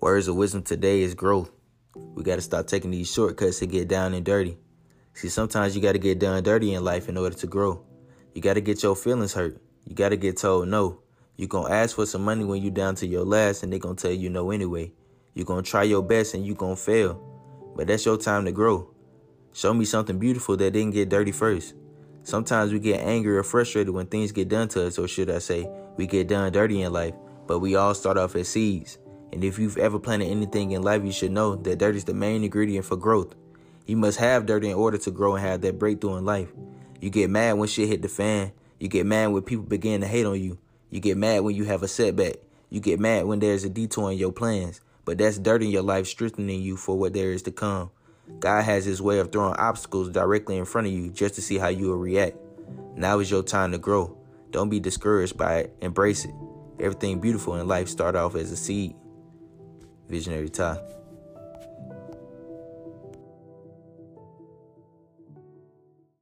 Words of wisdom today is growth. We got to stop taking these shortcuts to get down and dirty. See, sometimes you got to get done dirty in life in order to grow. You got to get your feelings hurt. You got to get told no. You going to ask for some money when you down to your last and they going to tell you no anyway. you going to try your best and you going to fail. But that's your time to grow. Show me something beautiful that didn't get dirty first. Sometimes we get angry or frustrated when things get done to us, or should I say, we get done dirty in life. But we all start off as seeds. And if you've ever planted anything in life, you should know that dirt is the main ingredient for growth. You must have dirt in order to grow and have that breakthrough in life. You get mad when shit hit the fan. You get mad when people begin to hate on you. You get mad when you have a setback. You get mad when there's a detour in your plans. But that's dirt in your life strengthening you for what there is to come. God has his way of throwing obstacles directly in front of you just to see how you will react. Now is your time to grow. Don't be discouraged by it. Embrace it. Everything beautiful in life start off as a seed. Visionary Ty.